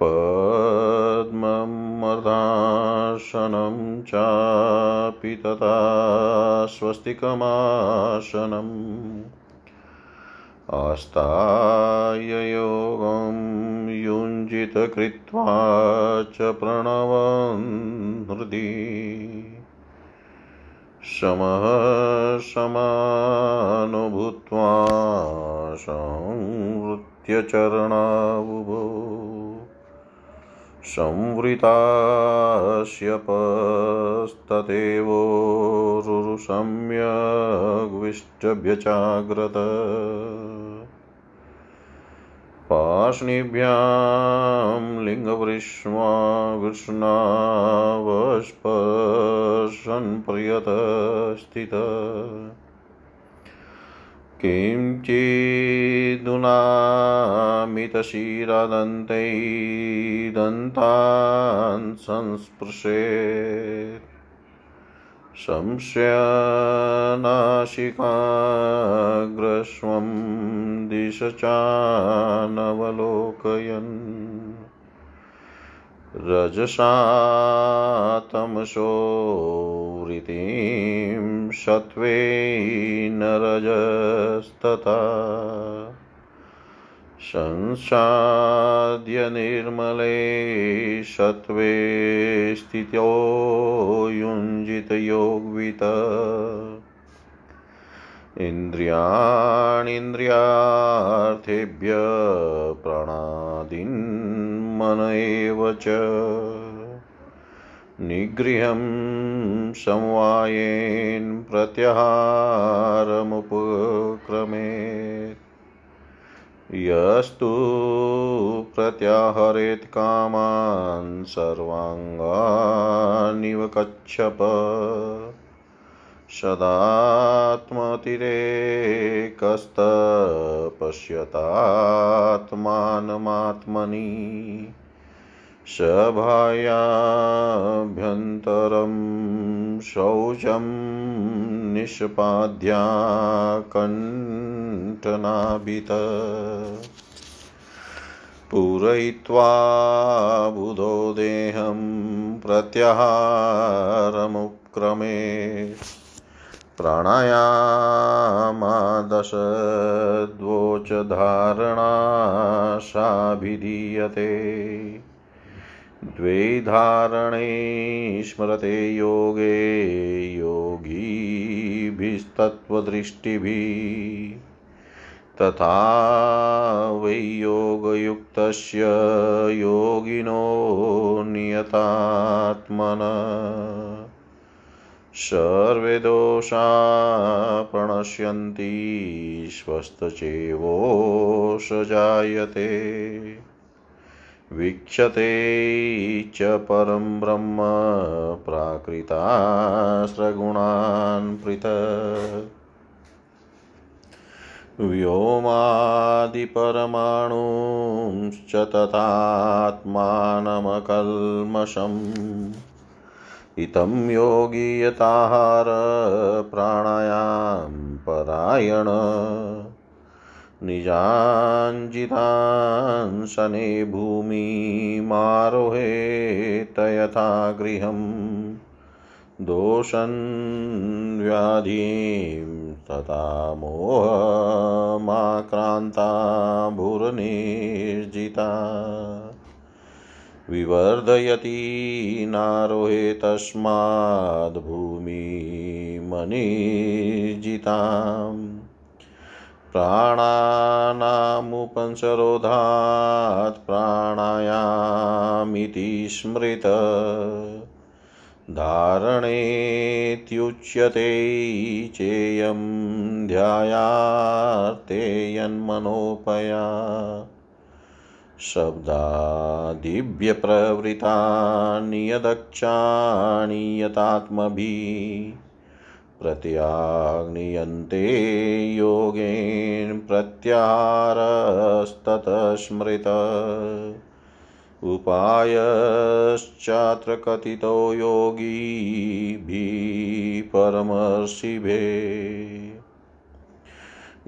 पद्ममर्दासनं चापि तथा स्वस्तिकमासनम् आस्ताय योगं युञ्जितकृत्वा च प्रणवन् हृदि समः समानुभूत्वा संवृत्यचरणावुभो संवृतास्य पस्तदेवो पाष्णिभ्यां लिङ्गवृष्मा वष्पसन् प्रियत किं चेदुनामितशिरादन्तैदन्तान् संस्पृशेत् संशयनाशिकाग्रस्वं दिश रजसा तमसोवृतिं सत्त्वेन रजस्तथा संसाद्य निर्मले सत्त्वे स्थितो युञ्जितयोग्वित इन्द्रियाणीन्द्रियार्थेभ्य प्राणादीन्मन एव च। निगृहं समवायेन प्रत्याहारमुपक्रमेत्। यस्तु प्रत्याहरेत् कामान् सर्वाङ्गानिव कच्छप। सदात्मतिरेकस्तपश्यतात्मानमात्मनि सभायाभ्यन्तरं शौचं निष्पाद्याकण्ठनाभित पूरयित्वा बुधो देहं प्रत्याहारमुपक्रमे प्राणायामादशद्वोचधारणा साभिधीयते द्वे धारणे स्मरते योगे योगीभिस्तत्त्वदृष्टिभिः। तथा वै योगयुक्तस्य योगिनो नियतात्मन। सर्वे दोषा प्रणश्यन्ति स्वस्थचेवोष जायते वीक्षते च परं ब्रह्म प्राकृतास्रगुणान् पृथक् व्योमादिपरमाणुंश्च तथात्मानमकल्मषम्। इतं योगी यताहार प्राणायां परायण। निजाञ्जितान् शने भूमिमारोहेत यथा गृहं दोषन् व्याधिं तथा मोहमाक्रान्ता भूर्निर्जिता। विवर्धयति नारोहे तस्माद्भूमिमनिर्जिताम् प्राणानामुपंसरोधात् प्राणायामिति स्मृत। धारणेत्युच्यते चेयं ध्यायार्ते यन्मनोपया शब्दादिभ्यप्रवृता नियदक्षाणि यतात्मभिः प्रत्याग्नियन्ते योगेन प्रत्याहारस्ततस्मृत उपायश्चात्र कथितो योगीभिः परमर्षिभे।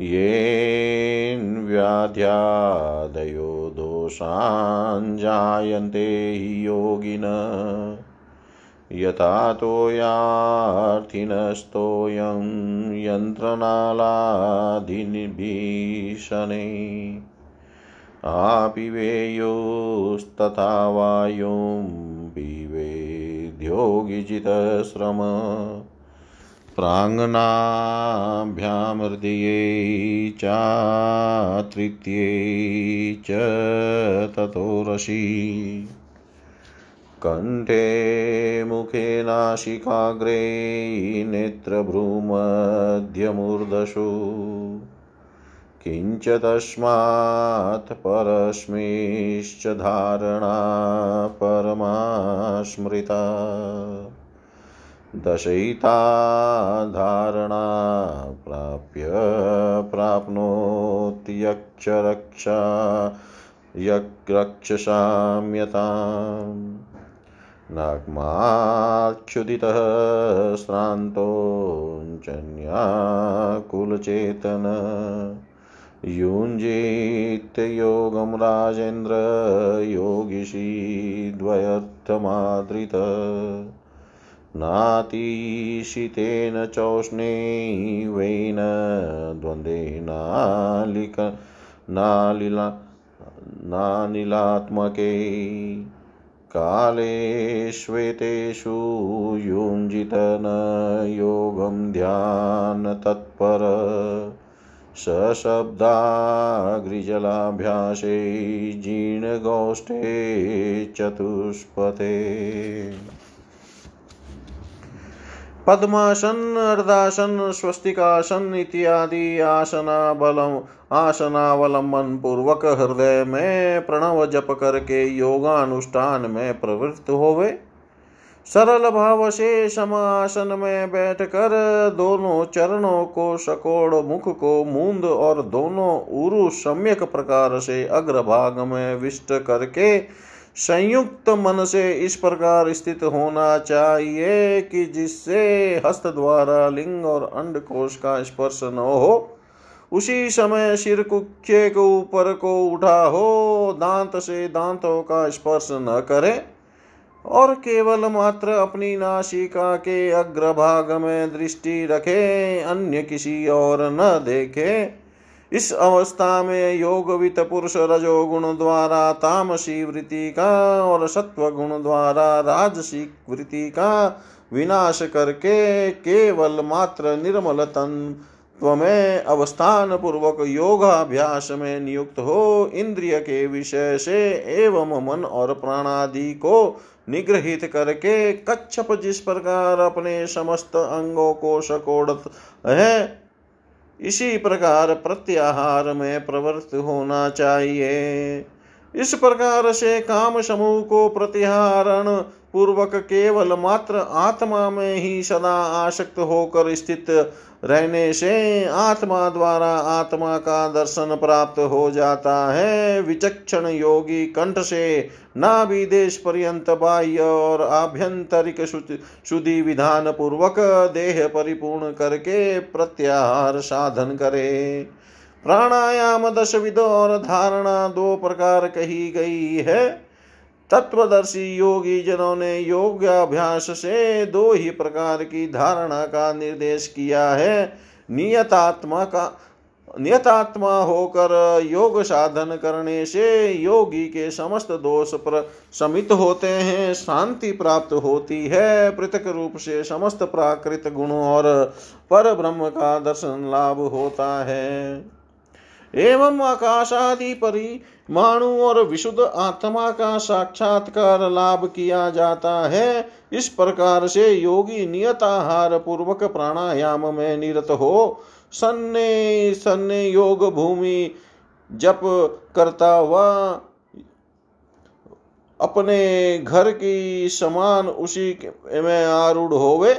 येन व्याध्यादयो दोष दोषाञ्जायन्ते योगिन। यथा तोयार्थिनस्तोयं यन्त्रणालाधिनिभीषणे आपिवेयोस्तथा वायुं पिवेद्योगिजितश्रम प्राङ्गनाभ्यामृदये चातृत्ये च ततो कण्ठे मुखे नाशिकाग्रे नेत्रभ्रूमध्यमूर्धशु किञ्च तस्मात् परस्मिश्च धारणा परमास्मृता। दशयिता धारणा प्राप्य प्राप्नोति यक्षरक्षा यक्षसाम्यताम् नाग्माच्छुदितः श्रान्तोञ्चन्याकुलचेतन युञ्जीत्ययोगं राजेन्द्र योगिषी द्वयर्थमादृत। नातिशितेन चौष्णैवेन द्वन्द्वेनालिक नालिला नानिलात्मके कालेष्वेतेषु युञ्जितन योगं ध्यानतत्पर सशब्दाग्रिजलाभ्यासे जीर्णगोष्ठे चतुष्पथे पद्मासन अर्धासन स्वस्तिकासन इत्यादि आसनाबलम आसनावलंबन पूर्वक हृदय में प्रणव जप करके योगानुष्ठान में प्रवृत्त होवे। सरल भाव से समासन में बैठकर दोनों चरणों को सकोड़ मुख को मूंद और दोनों उरु सम्यक प्रकार से अग्रभाग में विष्ट करके संयुक्त मन से इस प्रकार स्थित होना चाहिए कि जिससे हस्त द्वारा लिंग और अंड कोश का स्पर्श न हो। उसी समय सिर कुख्य के ऊपर को उठा हो, दांत से दांतों का स्पर्श न करे और केवल मात्र अपनी नासिका के अग्रभाग में दृष्टि रखे, अन्य किसी और न देखे। इस अवस्था में योगवित पुरुष रजोगुण द्वारा तामसी वृत्ति का और सत्व गुण द्वारा राजसी वृत्ति का विनाश करके केवल मात्र निर्मल तत्व में अवस्थान पूर्वक योगाभ्यास में नियुक्त हो इंद्रिय के विषय से एवं मन और प्राणादि को निग्रहित करके कच्छप जिस प्रकार अपने समस्त अंगों को सकोड़ है इसी प्रकार प्रत्याहार में प्रवृत्त होना चाहिए। इस प्रकार से काम समूह को प्रत्याहरण पूर्वक केवल मात्र आत्मा में ही सदा आसक्त होकर स्थित रहने से आत्मा द्वारा आत्मा का दर्शन प्राप्त हो जाता है। विचक्षण योगी कंठ से नाभि देश पर्यंत बाह्य और आभ्यंतरिक शुद्धि विधान पूर्वक देह परिपूर्ण करके प्रत्याहार साधन करे। प्राणायाम दश विद और धारणा दो प्रकार कही गई है। तत्वदर्शी योगी जनों ने योगाभ्यास से दो ही प्रकार की धारणा का निर्देश किया है। नियतात्मा का, नियतात्मा होकर योग साधन करने से योगी के समस्त दोष पर, समित होते हैं, शांति प्राप्त होती है, पृथक रूप से समस्त प्राकृत गुणों और पर ब्रह्म का दर्शन लाभ होता है। एवं आकाशादि परिमाणु और विशुद्ध आत्मा का साक्षात्कार लाभ किया जाता है। इस प्रकार से योगी नियत आहार पूर्वक प्राणायाम में निरत हो। सन्ने सन्ने योग भूमि जप करता हुआ अपने घर की समान उसी में आरूढ़ होवे।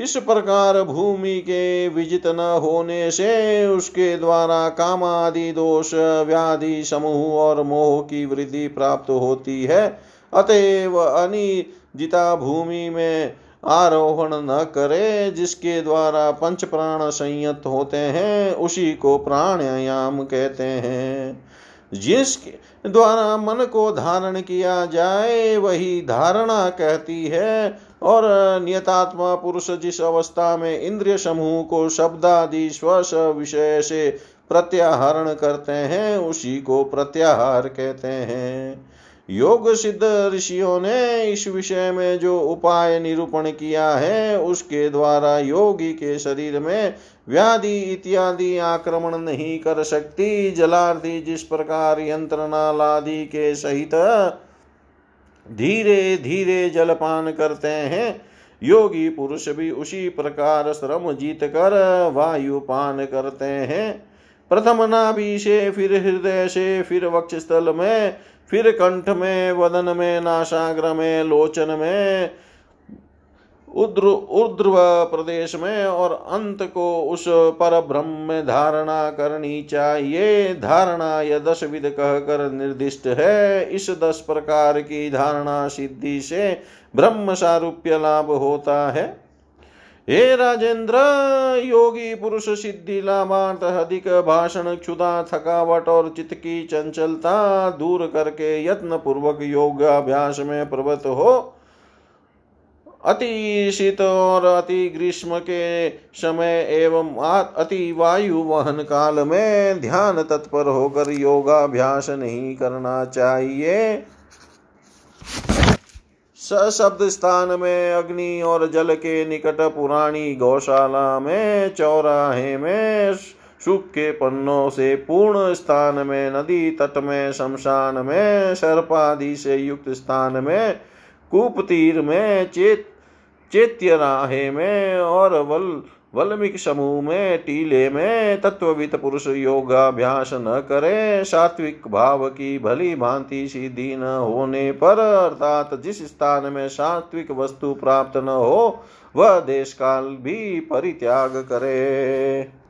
इस प्रकार भूमि के विजित न होने से उसके द्वारा काम आदि दोष, व्याधि, समूह और मोह की वृद्धि प्राप्त होती है। अतएव अनिजिता भूमि में आरोहण न करे, जिसके द्वारा पंच प्राण संयत होते हैं, उसी को प्राणायाम कहते हैं। जिसके द्वारा मन को धारण किया जाए, वही धारणा कहती है और नियतात्मा पुरुष जिस अवस्था में इंद्रिय समूह को शब्दादि स्वस विषय से प्रत्याहरण करते हैं, उसी को प्रत्याहार कहते हैं। योग सिद्ध ऋषियों ने इस विषय में जो उपाय निरूपण किया है, उसके द्वारा योगी के शरीर में व्याधि इत्यादि आक्रमण नहीं कर सकती। जलार्दी जिस प्रकार यंत्रणालादि के सहित धीरे धीरे जलपान करते हैं। योगी पुरुष भी उसी प्रकार श्रम जीत कर वायु पान करते हैं। प्रथम नाभि से फिर हृदय से, फिर वक्ष स्थल में, फिर कंठ में, वदन में नाशाग्र में, लोचन में उद्र, उर्ध्व प्रदेश में और अंत को उस पर ब्रह्म में धारणा करनी चाहिए। धारणा यह दस विध कहकर निर्दिष्ट है। इस दस प्रकार की धारणा सिद्धि से ब्रह्म सारूप्य लाभ होता है। हे राजेंद्र, योगी पुरुष सिद्धि लाभार्थ अधिक भाषण क्षुदा थकावट और चित्त की चंचलता दूर करके यत्न पूर्वक योग अभ्यास में प्रवृत्त हो। अति शीत और अति ग्रीष्म के समय एवं अति वायु वहन काल में ध्यान तत्पर होकर योगाभ्यास नहीं करना चाहिए। सशब्द स्थान में अग्नि और जल के निकट पुरानी गौशाला में, चौराहे में, सुख पन्नों से पूर्ण स्थान में, नदी तट में, शमशान में, सर्पादि से युक्त स्थान में कूप तीर में चेत, चैत्य राहे में और वल, वल्मिक समूह में टीले में तत्ववित पुरुष योगाभ्यास न करे। सात्विक भाव की भली भांति सिद्धि न होने पर, अर्थात जिस स्थान में सात्विक वस्तु प्राप्त न हो, वह देश काल भी परित्याग करे।